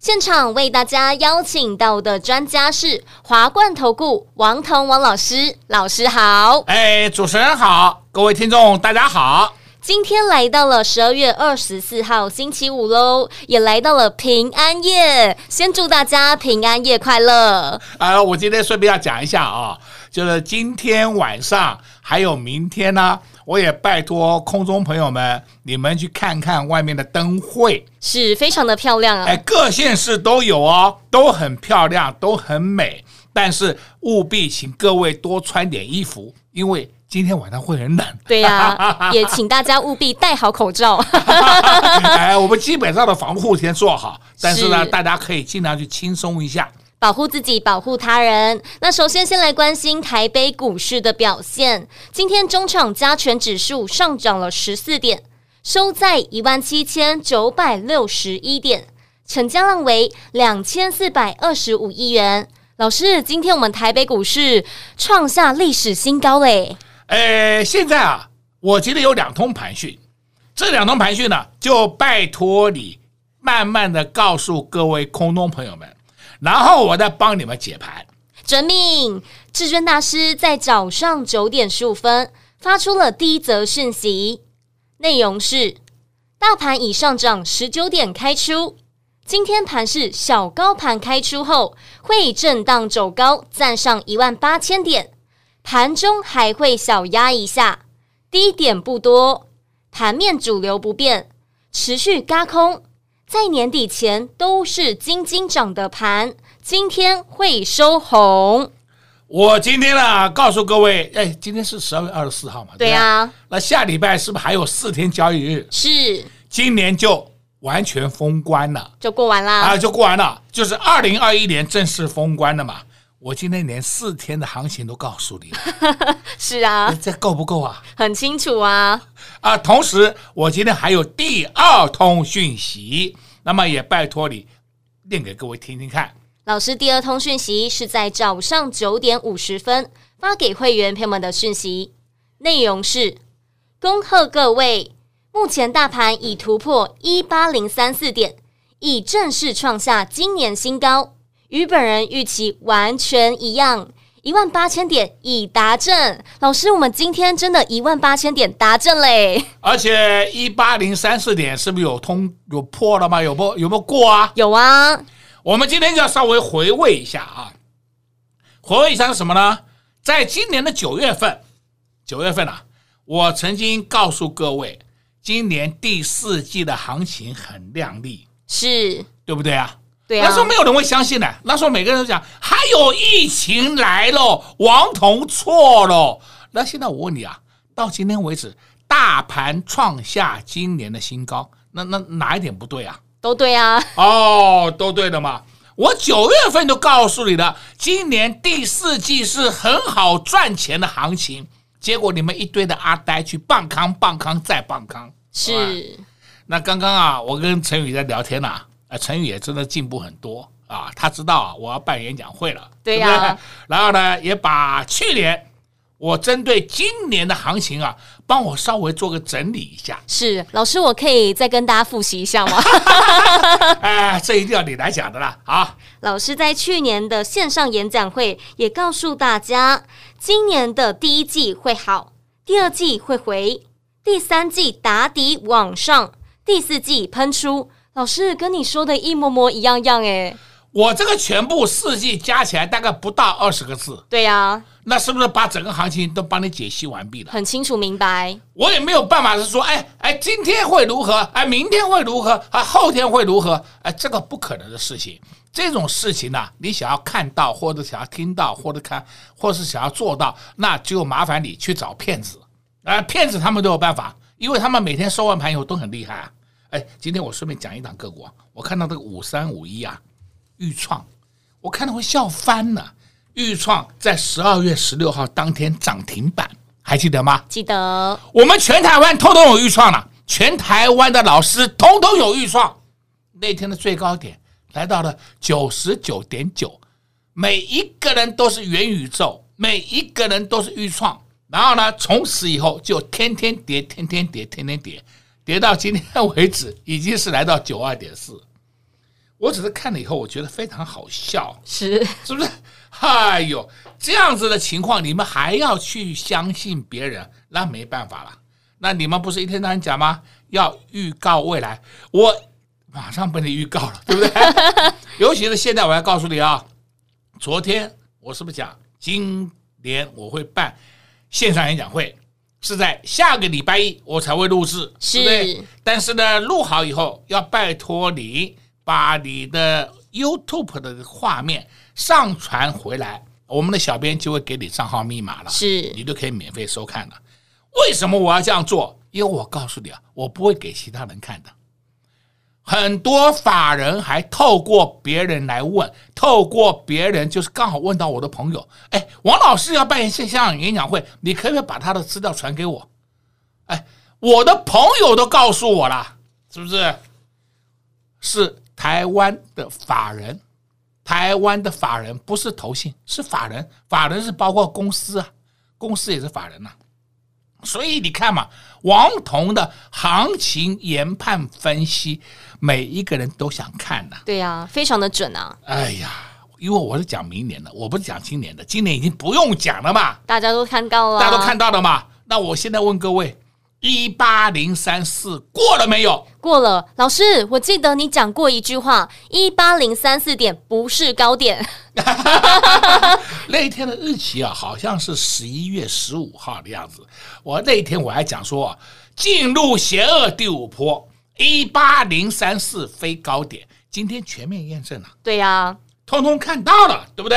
现场为大家邀请到的专家是华冠投顾王彤王老师，老师好。哎，主持人好，各位听众大家好。今天来到了十二月二十四号星期五喽，也来到了平安夜，先祝大家平安夜快乐。啊、呃，我今天顺便要讲一下啊，就是今天晚上还有明天呢。我也拜托空中朋友们，你们去看看外面的灯会，是非常的漂亮啊！哎，各县市都有哦，都很漂亮，都很美。但是务必请各位多穿点衣服，因为今天晚上会很冷。对呀、啊，也请大家务必戴好口罩。哎，我们基本上的防护先做好，但是呢，是大家可以尽量去轻松一下。保护自己，保护他人。那首先，先来关心台北股市的表现。今天中场加权指数上涨了十四点，收在一万七千九百六十一点，成交量为两千四百二十五亿元。老师，今天我们台北股市创下历史新高嘞！诶，现在啊，我觉得有两通盘讯，这两通盘讯呢，就拜托你慢慢的告诉各位空中朋友们。然后我再帮你们解盘。遵命，至尊大师在早上九点十五分发出了第一则讯息，内容是：大盘已上涨十九点开出，今天盘是小高盘开出后会以震荡走高，站上一万八千点，盘中还会小压一下，低点不多，盘面主流不变，持续轧空。在年底前都是金金涨的盘，今天会收红。我今天呢，告诉各位，哎，今天是十二月二十四号嘛？对啊。对，那下礼拜是不是还有四天交易日？是。今年就完全封关了，就过完啦。啊，就过完了，就是二零二一年正式封关了嘛。我今天连四天的行情都告诉你了。是啊。这够不够啊？很清楚啊。啊，同时我今天还有第二通讯息。那么也拜托你念给各位听听看。老师第二通讯息是在早上九点五十分发给会员朋友们的讯息，内容是：恭贺各位，目前大盘已突破一八零三四点，已正式创下今年新高，与本人预期完全一样。一万八千点已达阵，老师，我们今天真的一万八千点达阵嘞！而且一八零三四点是不是有通有破了吗？有不有没有过啊？有啊！我们今天就要稍微回味一下啊，回味一下是什么呢？在今年的九月份，九月份啊，我曾经告诉各位，今年第四季的行情很亮丽，是对不对啊？对啊，那时候没有人会相信的。那时候每个人都讲还有疫情来了，王彤错了。那现在我问你啊，到今天为止，大盘创下今年的新高，那那哪一点不对啊？都对啊。哦，都对的嘛。我九月份都告诉你了，今年第四季是很好赚钱的行情。结果你们一堆的阿呆去棒康棒康再棒康。是。那刚刚啊，我跟陈宇在聊天呐、啊。啊，陈宇也真的进步很多啊！他知道啊，我要办演讲会了，对呀、啊。然后呢，也把去年我针对今年的行情啊，帮我稍微做个整理一下。是老师，我可以再跟大家复习一下吗？哎，这一定要你来讲的啦！啊，老师在去年的线上演讲会也告诉大家，今年的第一季会好，第二季会回，第三季打底往上，第四季喷出。老师跟你说的一模模一样样诶，我这个全部四季加起来大概不到二十个字。对呀、啊，那是不是把整个行情都帮你解析完毕了？很清楚明白。我也没有办法是说，哎哎，今天会如何？哎，明天会如何？啊，后天会如何？哎，这个不可能的事情。这种事情呢、啊，你想要看到，或者想要听到，或者看，或是想要做到，那就麻烦你去找骗子。啊，骗子他们都有办法，因为他们每天收完盘以后都很厉害啊。哎，今天我顺便讲一档个股啊，我看到这个五三五一啊，豫创，我看到会笑翻了。豫创在十二月十六号当天涨停板，还记得吗？记得。我们全台湾通通有豫创了，全台湾的老师通通有豫创。那天的最高点来到了九十九点九，每一个人都是元宇宙，每一个人都是豫创。然后呢，从此以后就天天跌，天天跌，天天跌，跌到今天 为止，已经是来到九二点四。我只是看了以后，我觉得非常好笑，是是不是？哎呦，这样子的情况，你们还要去相信别人，那没办法了。那你们不是一天到晚讲吗？要预告未来，我马上被你预告了，对不对？尤其是现在，我要告诉你啊，昨天我是不是讲，今年我会办。线上演讲会是在下个礼拜一我才会录制，是，对不对？但是呢，录好以后要拜托你把你的 YouTube 的画面上传回来，我们的小编就会给你账号密码了，是，你就可以免费收看了。为什么我要这样做？因为我告诉你啊，我不会给其他人看的。很多法人还透过别人来问，透过别人就是刚好问到我的朋友，哎，王老师要办线上演讲会，你可不可以把他的资料传给我？哎，我的朋友都告诉我了，是不是？是台湾的法人，台湾的法人不是投信，是法人，法人是包括公司啊，公司也是法人呐、所以你看嘛，王彤的行情研判分析，每一个人都想看呐、啊。对呀、啊，非常的准啊。哎呀，因为我是讲明年的，我不是讲今年的。今年已经不用讲了嘛，大家都看到了，大家都看到了嘛。那我现在问各位，一八零三四过了没有？过了。老师，我记得你讲过一句话，一八零三四点不是高点。那一天的日期啊，好像是十一月十五号的样子。我那一天我还讲说，进入邪恶第五波，一八零三四非高点。今天全面验证了，对呀、啊，通通看到了，对不对？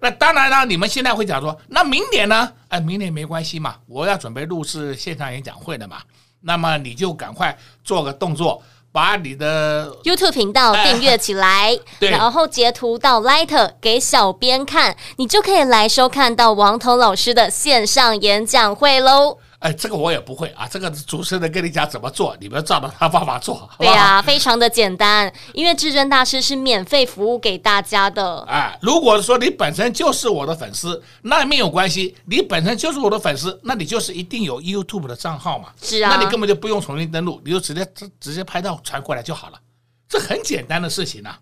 那当然了，你们现在会讲说，那明年呢？哎，明年没关系嘛，我要准备录制线上演讲会的嘛。那么你就赶快做个动作。把你的 YouTube 频道订阅起来，哎、然后截图到 Light 给小编看，你就可以来收看到王彤老师的线上演讲会喽。哎，这个我也不会啊，这个主持人跟你讲怎么做，你们照着他方法做。对呀、啊，非常的简单，因为至尊大师是免费服务给大家的。哎，如果说你本身就是我的粉丝，那没有关系，你本身就是我的粉丝，那你就是一定有 YouTube 的账号嘛。是啊，那你根本就不用重新登录，你就直接直接拍照传过来就好了，这很简单的事情啊。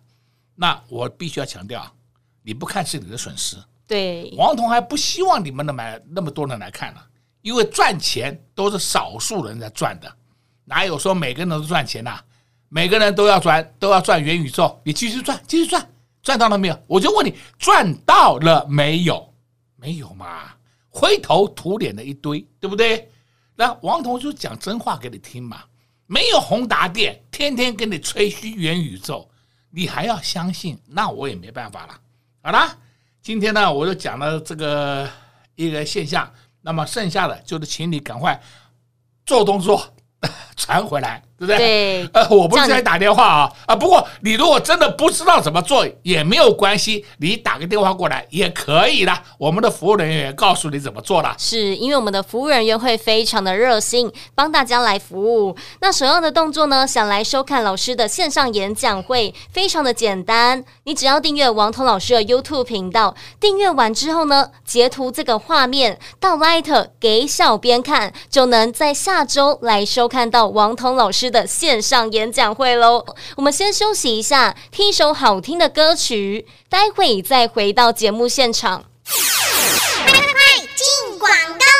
那我必须要强调，你不看是你的损失。对，王彤还不希望你们能买那么多人来看呢。因为赚钱都是少数人在赚的，哪有说每个人都赚钱呐、每个人都要赚，都要赚元宇宙。你继续赚，继续赚，赚到了没有？我就问你，赚到了没有？没有嘛？灰头土脸的一堆，对不对？那王彤就讲真话给你听嘛。没有宏达电天天跟你吹嘘元宇宙，你还要相信？那我也没办法了。好了，今天呢，我就讲了这个一个现象。那么剩下的就是请你赶快做动作。传回来。对不对？对，呃，我不是在打电话啊啊！不过你如果真的不知道怎么做也没有关系，你打个电话过来也可以的。我们的服务人员也告诉你怎么做的。是因为我们的服务人员会非常的热心，帮大家来服务。那首要的动作呢，想来收看老师的线上演讲会，非常的简单。你只要订阅王彤老师的 YouTube 频道，订阅完之后呢，截图这个画面到 Light 给小编看，就能在下周来收看到王彤老师的线上演讲会喽，我们先休息一下，听一首好听的歌曲，待会再回到节目现场。快快进广告。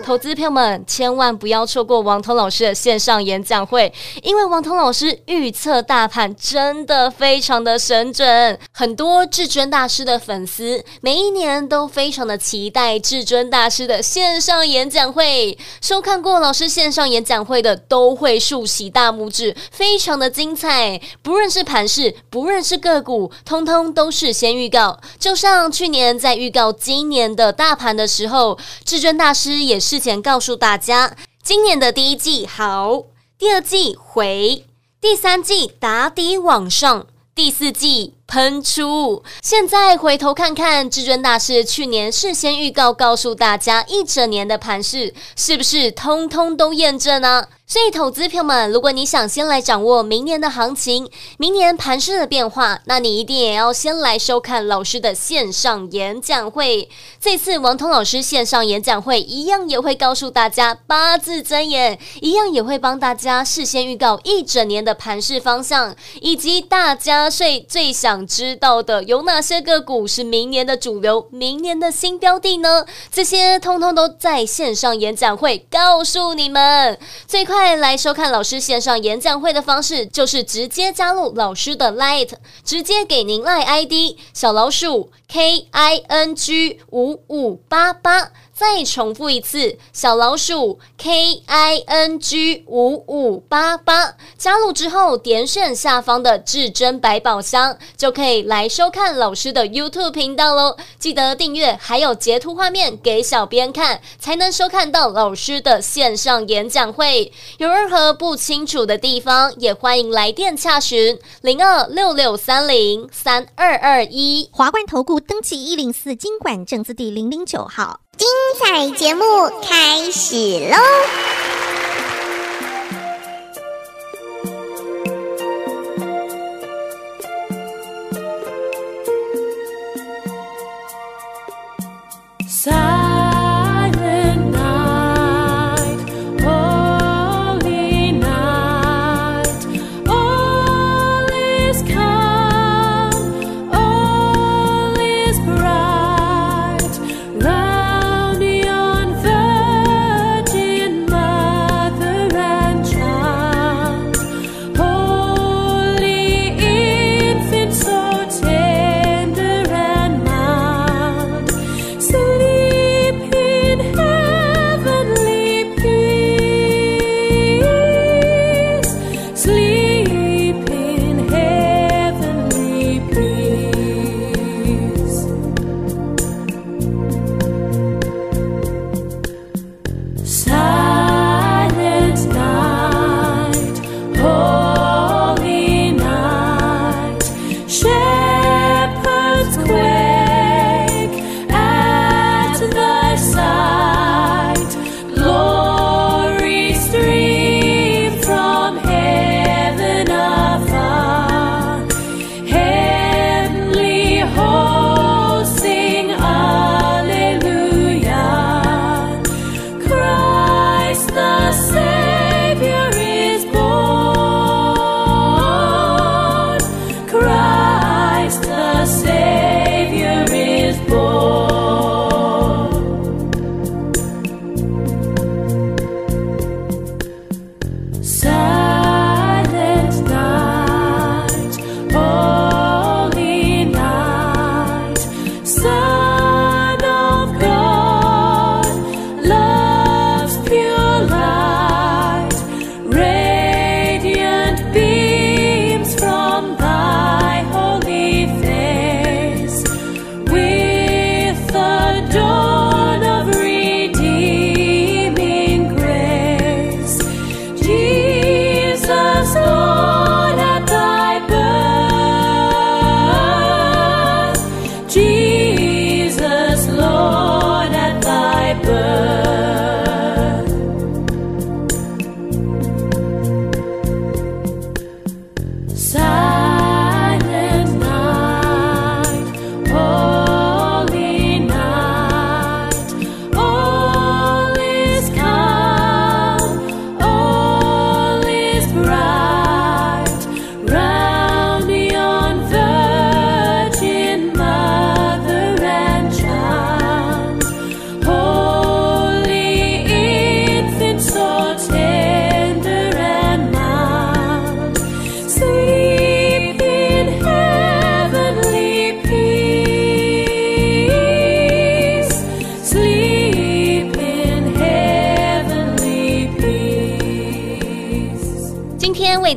投资朋友们，千万不要错过王彤老师的线上演讲会，因为王彤老师预测大盘真的非常的神准。很多至尊大师的粉丝每一年都非常的期待至尊大师的线上演讲会。收看过老师线上演讲会的都会竖起大拇指，非常的精彩。不论是盘市，不论是个股，通通都是先预告。就像去年在预告今年的大盘的时候，至尊大师也。事前告诉大家，今年的第一季好，第二季回，第三季打底往上，第四季喷出。现在回头看看，至尊大师去年事先预告，告诉大家一整年的盘势，是不是通通都验证呢？所以，投资票们，如果你想先来掌握明年的行情、明年盘势的变化，那你一定也要先来收看老师的线上演讲会。这次王通老师线上演讲会一样也会告诉大家八字真言，一样也会帮大家事先预告一整年的盘势方向，以及大家最最想知道的有哪些个股是明年的主流、明年的新标的呢？这些通通都在线上演讲会告诉你们。最快。来收看老师线上演讲会的方式，就是直接加入老师的 Line，直接给您 Line ID 小老鼠 K I N G 五五八八。再重复一次，小老鼠 K I N G 五五八八，加入之后点选下方的至臻百宝箱，就可以来收看老师的 YouTube 频道喽。记得订阅，还有截图画面给小编看，才能收看到老师的线上演讲会。有任何不清楚的地方，也欢迎来电洽询零二六六三零三二二一。华冠投顾登记一零四金管证字第零零九号。精彩节目开始喽！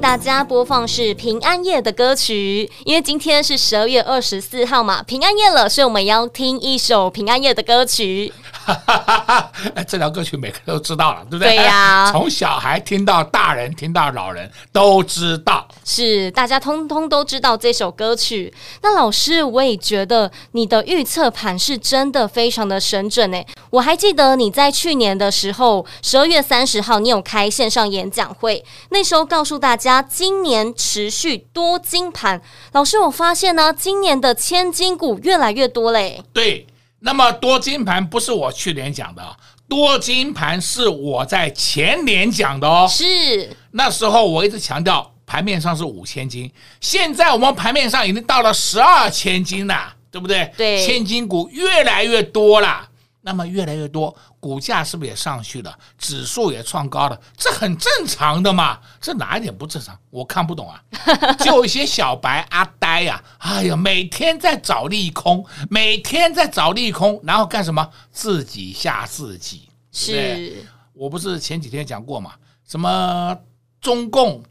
大家播放是平安夜的歌曲，因为今天是十二月二十四号嘛，平安夜了，所以我们要听一首平安夜的歌曲。哈哈哈哈哎，这条歌曲每个人都知道了，对不对？对呀、啊，从小孩听到大人，听到老人都知道，是大家通通都知道这首歌曲。那老师，我也觉得你的预测盘是真的非常的神准诶。我还记得你在去年的时候，十二月三十号，你有开线上演讲会，那时候告诉大家今年持续多金盘。老师，我发现呢，今年的千金股越来越多嘞。对。那么多金盘不是我去年讲的，多金盘是我在前年讲的哦。是那时候我一直强调盘面上是五千金，现在我们盘面上已经到了十二千金了，对不对？对，千金股越来越多了。那么越来越多，股价是不是也上去了？指数也创高了，这很正常的嘛。这哪一点不正常？我看不懂啊。就一些小白阿呆呀、啊，哎呀，每天在找利空，每天在找利空，然后干什么？自己吓自己。是，对，我不是前几天讲过嘛？什么中共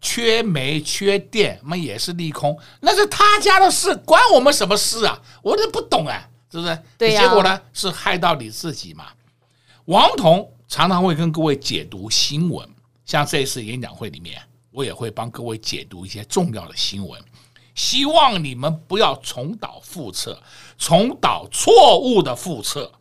缺煤缺电，那也是利空，那是他家的事，关我们什么事啊？我都不懂啊。是不是？对呀。结果呢，是害到你自己嘛。王彤常常会跟各位解读新闻，像这次演讲会里面，我也会帮各位解读一些重要的新闻，希望你们不要重蹈覆辙，重蹈错误的覆辙，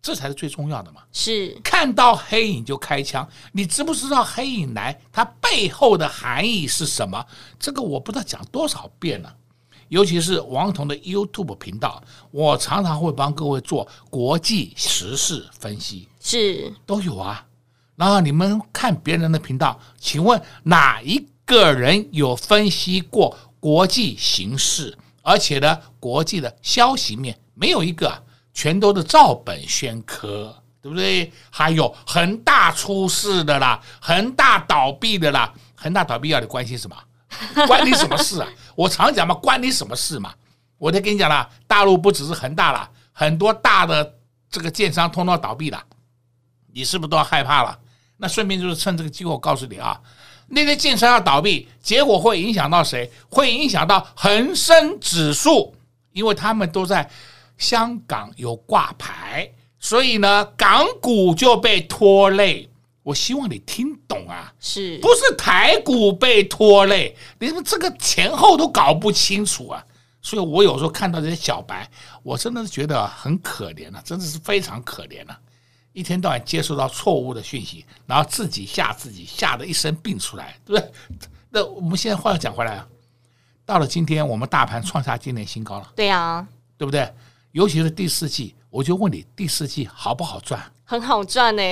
这才是最重要的嘛。是看到黑影就开枪，你知不知道黑影来它背后的含义是什么？这个我不知道讲多少遍了。尤其是王彤的 YouTube 频道，我常常会帮各位做国际时事分析，是都有啊。然后你们看别人的频道，请问哪一个人有分析过国际形势？而且呢，国际的消息面没有一个，全都是照本宣科，对不对？还有恒大出事的啦，恒大倒闭的啦，恒大倒闭要你关心什么？关你什么事啊？我常讲嘛，关你什么事嘛？我再跟你讲了，大陆不只是恒大了，很多大的这个建商通通倒闭了，你是不是都要害怕了？那顺便就是趁这个机会告诉你啊，那些建商要倒闭，结果会影响到谁？会影响到恒生指数，因为他们都在香港有挂牌，所以呢，港股就被拖累。我希望你听懂啊，是不是台股被拖累？你们这个前后都搞不清楚啊！所以我有时候看到这些小白，我真的是觉得很可怜了，真的是非常可怜了。一天到晚接受到错误的讯息，然后自己吓自己，吓得一身病出来，对不对？那我们现在话又讲回来啊，到了今天，我们大盘创下今年新高了，对啊，对不对？尤其是第四季，我就问你，第四季好不好赚？很好赚呢。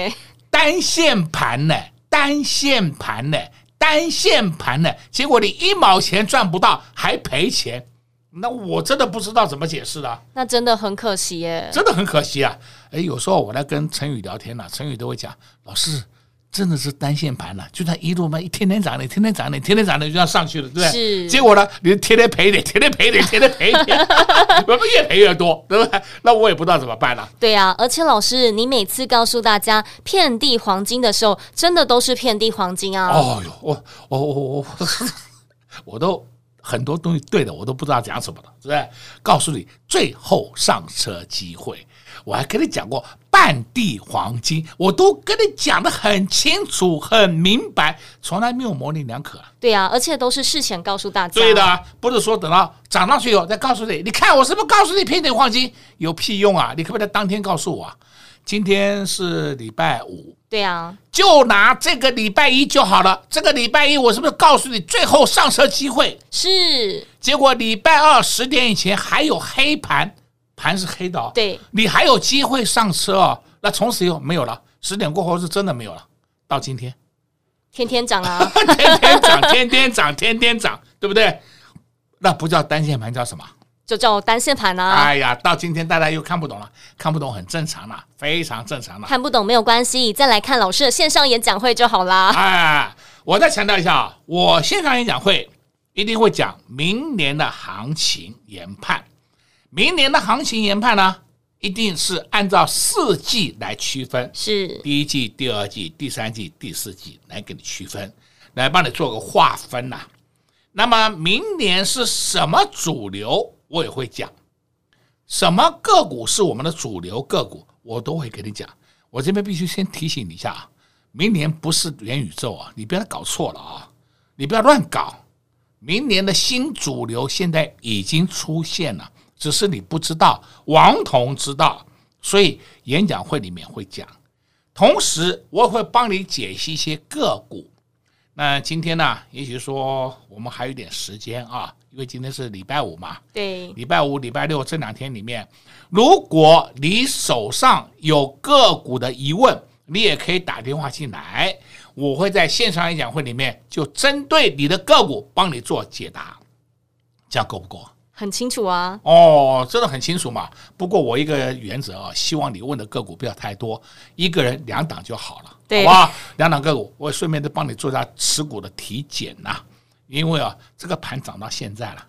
单线盘呢？单线盘呢？单线盘呢？结果你一毛钱赚不到，还赔钱，那我真的不知道怎么解释了。那真的很可惜耶，真的很可惜啊！哎，有时候我来跟陈宇聊天呢，陈宇都会讲，老师。真的是单线盘了，就算一路嘛，一天天涨，你天天涨，你天天涨，你就要上去了，对不对？是。结果呢，你天天赔点，天天赔点，天天赔一点，我们越赔越多，对不对？那我也不知道怎么办了。对啊，而且老师，你每次告诉大家遍地黄金的时候，真的都是遍地黄金啊！哦哟，我我我我我，我都很多东西对的，我都不知道讲什么了，是不是？告诉你，最后上车机会。我还跟你讲过半地黄金，我都跟你讲得很清楚、很明白，从来没有模棱两可。对啊，而且都是事前告诉大家。对的，不是说等到涨上去以后再告诉你。你看我是不是告诉你遍地黄金有屁用啊？你可不可以当天告诉我？今天是礼拜五。对啊，就拿这个礼拜一就好了。这个礼拜一我是不是告诉你最后上车机会？是。结果礼拜二十点以前还有黑盘。盘是黑的哦，对，你还有机会上车哦。那从此以后没有了，十点过后是真的没有了。到今天，天天涨啊，天天涨，天天涨，天天涨，对不对？那不叫单线盘，叫什么？就叫单线盘啊。哎呀，到今天大家又看不懂了，看不懂很正常了，非常正常了。看不懂没有关系，再来看老师的线上演讲会就好啦。哎，我再强调一下啊，我线上演讲会一定会讲明年的行情研判。明年的行情研判呢，一定是按照四季来区分，是第一季、第二季、第三季、第四季来给你区分。来帮你做个划分呐、啊。那么明年是什么主流，我也会讲。什么个股是我们的主流个股，我都会给你讲。我这边必须先提醒你一下啊，明年不是元宇宙啊，你不要搞错了啊，你不要乱搞。明年的新主流现在已经出现了，只是你不知道，王彤知道，所以演讲会里面会讲。同时，我会帮你解析一些个股。那今天呢，也许说我们还有点时间啊，因为今天是礼拜五嘛。对，礼拜五、礼拜六这两天里面，如果你手上有个股的疑问，你也可以打电话进来，我会在线上演讲会里面就针对你的个股帮你做解答，这样够不够？很清楚啊，哦，真的很清楚嘛。不过我一个原则啊，希望你问的个股不要太多，一个人两档就好了，对好吧？两档个股，我顺便都帮你做一下持股的体检呐。因为啊，这个盘涨到现在了，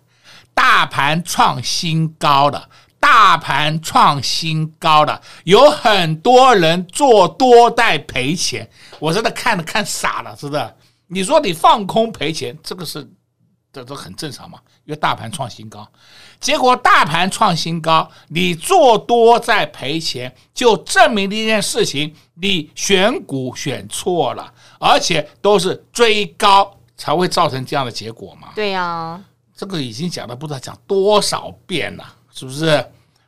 大盘创新高了，大盘创新高了，有很多人做多在赔钱，我真的看了看傻了，是的。你说你放空赔钱，这个是。这都很正常嘛，因为大盘创新高，结果大盘创新高，你做多在赔钱，就证明了一件事情：你选股选错了，而且都是追高才会造成这样的结果嘛。对呀、啊，这个已经讲了不知道讲多少遍了，是不是？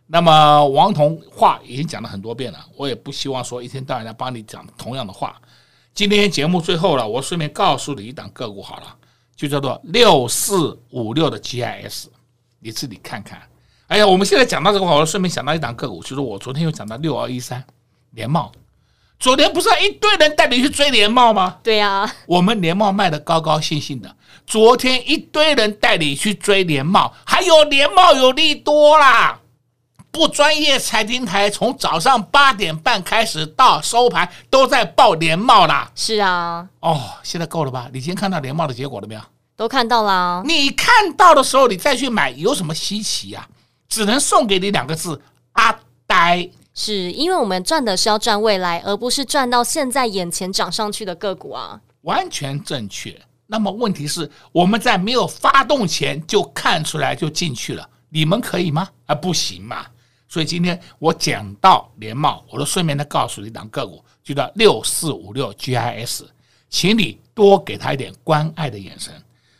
那么王彤话已经讲了很多遍了，我也不希望说一天到晚来帮你讲同样的话。今天节目最后了，我顺便告诉你一档个股好了。就叫做六四五六的 GIS，你自己看看。哎呀，我们现在讲到这个话，我顺便想到一档个股，就是我昨天又讲到六二一三联茂。昨天不是一堆人带你去追联茂吗？对呀、啊，我们联茂卖的高高兴兴的。昨天一堆人带你去追联茂，还有联茂有利多啦。不专业财经台从早上八点半开始到收盘都在报联茂啦。是啊，哦，现在够了吧？你今天看到联茂的结果了没有？都看到了。你看到的时候，你再去买有什么稀奇呀、啊？只能送给你两个字：阿呆。是因为我们赚的是要赚未来，而不是赚到现在眼前涨上去的个股啊。完全正确。那么问题是，我们在没有发动前就看出来就进去了，你们可以吗？啊，不行嘛。所以今天我讲到联茂，我都顺便的告诉你，档个股就叫六四五六 GIS，请你多给他一点关爱的眼神。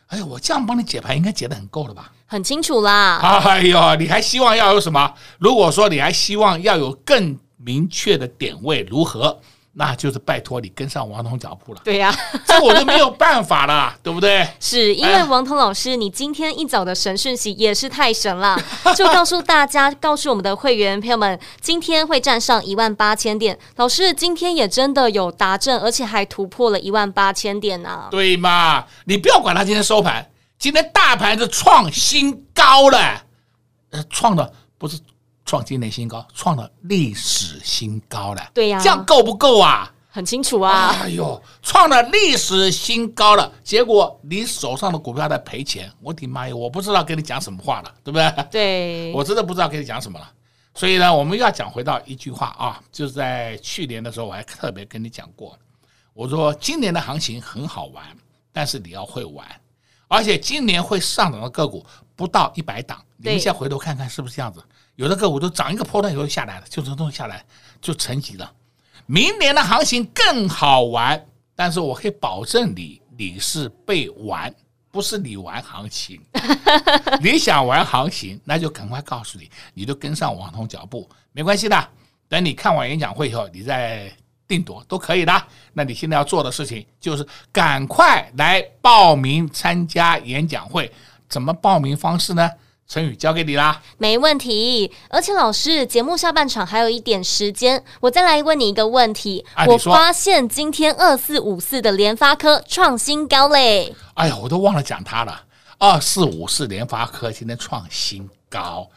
哎呦，我这样帮你解盘，应该解得很够了吧？很清楚啦。哎呦，你还希望要有什么？如果说你还希望要有更明确的点位，如何？那就是拜托你跟上王彤脚步了。对呀、啊，这我就没有办法了，对不对？是因为王彤老师，你今天一早的神讯息也是太神了，就告诉大家，告诉我们的会员朋友们，今天会站上一万八千点。老师今天也真的有达阵，而且还突破了一万八千点呢、啊。对嘛？你不要管他今天收盘，今天大盘是创新高了，呃，创的不是。创今年新高，创了历史新高了。对呀、啊，这样够不够啊？很清楚啊。哎呦，创了历史新高了，结果你手上的股票在赔钱，我的妈呀！我不知道跟你讲什么话了，对不对？对，我真的不知道跟你讲什么了。所以呢，我们要讲回到一句话啊，就是在去年的时候，我还特别跟你讲过，我说今年的行情很好玩，但是你要会玩，而且今年会上涨的个股不到一百档。你们现在回头看看是不是这样子？有的个股都涨一个波段以后下来了，就这东西下来就沉寂了。明年的行情更好玩，但是我可以保证你，你是被玩，不是你玩行情。你想玩行情，那就赶快告诉你，你就跟上王彤脚步，没关系的。等你看完演讲会以后，你再定夺都可以的。那你现在要做的事情就是赶快来报名参加演讲会。怎么报名方式呢？成语交给你啦，没问题。而且老师，节目下半场还有一点时间，我再来问你一个问题。啊、我发现今天二四五四的联发科创新高嘞！哎呀，我都忘了讲它了。二四五四联发科今天创新高，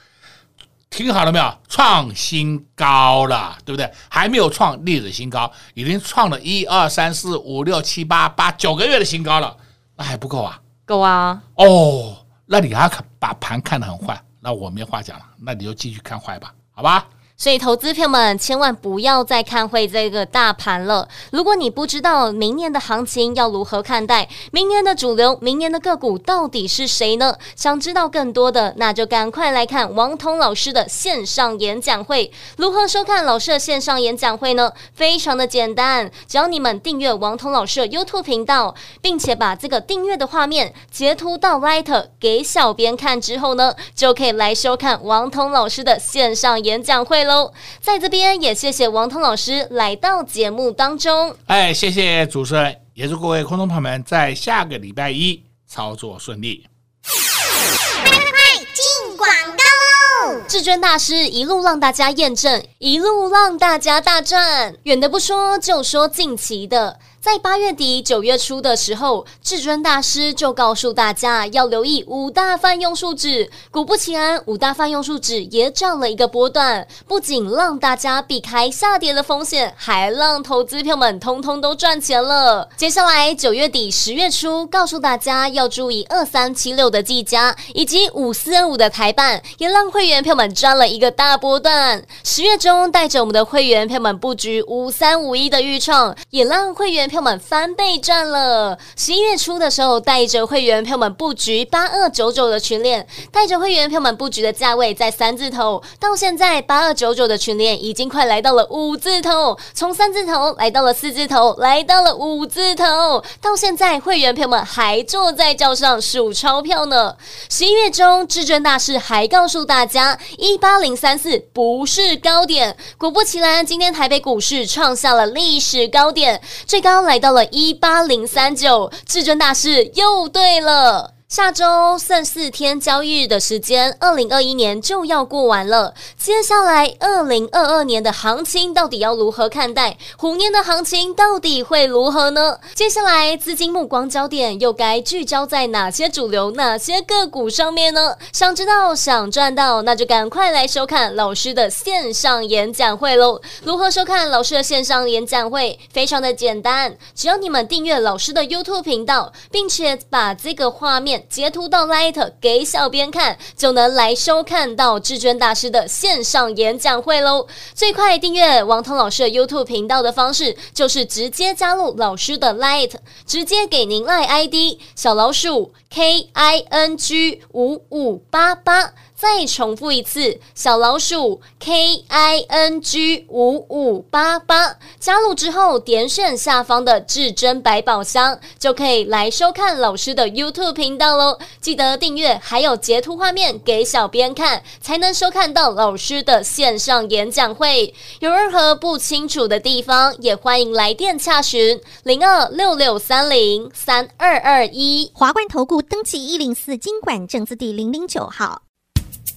听好了没有？创新高了，对不对？还没有创历史新高，已经创了一二三四五六七八八九个月的新高了，那还不够啊？够啊！哦。那你还把盘看得很坏，那我没话讲了，那你就继续看坏吧，好吧？所以，投资朋友们千万不要再看会这个大盘了。如果你不知道明年的行情要如何看待，明年的主流、明年的个股到底是谁呢？想知道更多的，那就赶快来看王彤老师的线上演讲会。如何收看老师的线上演讲会呢？非常的简单，只要你们订阅王彤老师的 YouTube 频道，并且把这个订阅的画面截图到 Light 给小编看之后呢，就可以来收看王彤老师的线上演讲会喽。在这边也谢谢王通老师来到节目当中。哎，谢谢主持人，也祝各位观众朋友们在下个礼拜一操作顺利。快，进广告喽！至尊大师一路让大家验证，一路让大家大赚。远的不说，就说近期的。在八月底九月初的时候，至尊大师就告诉大家要留意五大泛用数指。果不其然，五大泛用数指也涨了一个波段，不仅让大家避开下跌的风险，还让投资票们通通都赚钱了。接下来九月底十月初，告诉大家要注意二三七六的技嘉以及五四二五的台半，也让会员票们赚了一个大波段。十月中带着我们的会员票们布局五三五一的预创，也让会员。票们翻倍赚了。十一月初的时候，带着会员票们布局八二九九的群联，带着会员票们布局的价位在三字头，到现在八二九九的群联已经快来到了五字头，从三字头来到了四字头，来到了五字头，到现在会员票们还坐在轿上数钞票呢。十一月中，至尊大师还告诉大家，一八零三四不是高点，果不其然，今天台北股市创下了历史高点，最高。来到了一八零三九，至尊大师又对了。下周剩四天交易日的时间，二零二一年就要过完了。接下来二零二二年的行情到底要如何看待？虎年的行情到底会如何呢？接下来资金目光焦点又该聚焦在哪些主流、哪些个股上面呢？想知道、想赚到，那就赶快来收看老师的线上演讲会喽！如何收看老师的线上演讲会？非常的简单，只要你们订阅老师的 YouTube 频道，并且把这个画面。截图到 Light 给小编看，就能来收看到至尊大师的线上演讲会喽。最快订阅王彤老师的 YouTube 频道的方式，就是直接加入老师的 Light，直接给您 Line ID 小老鼠 K I N G 五五八八。再重复一次，小老鼠 K I N G 五五八八，加入之后点选下方的至尊百宝箱，就可以来收看老师的 YouTube 频道喽。记得订阅，还有截图画面给小编看，才能收看到老师的线上演讲会。有任何不清楚的地方，也欢迎来电洽询零二六六三零三二二一。华冠投顾登记一零四金管证字第零零九号。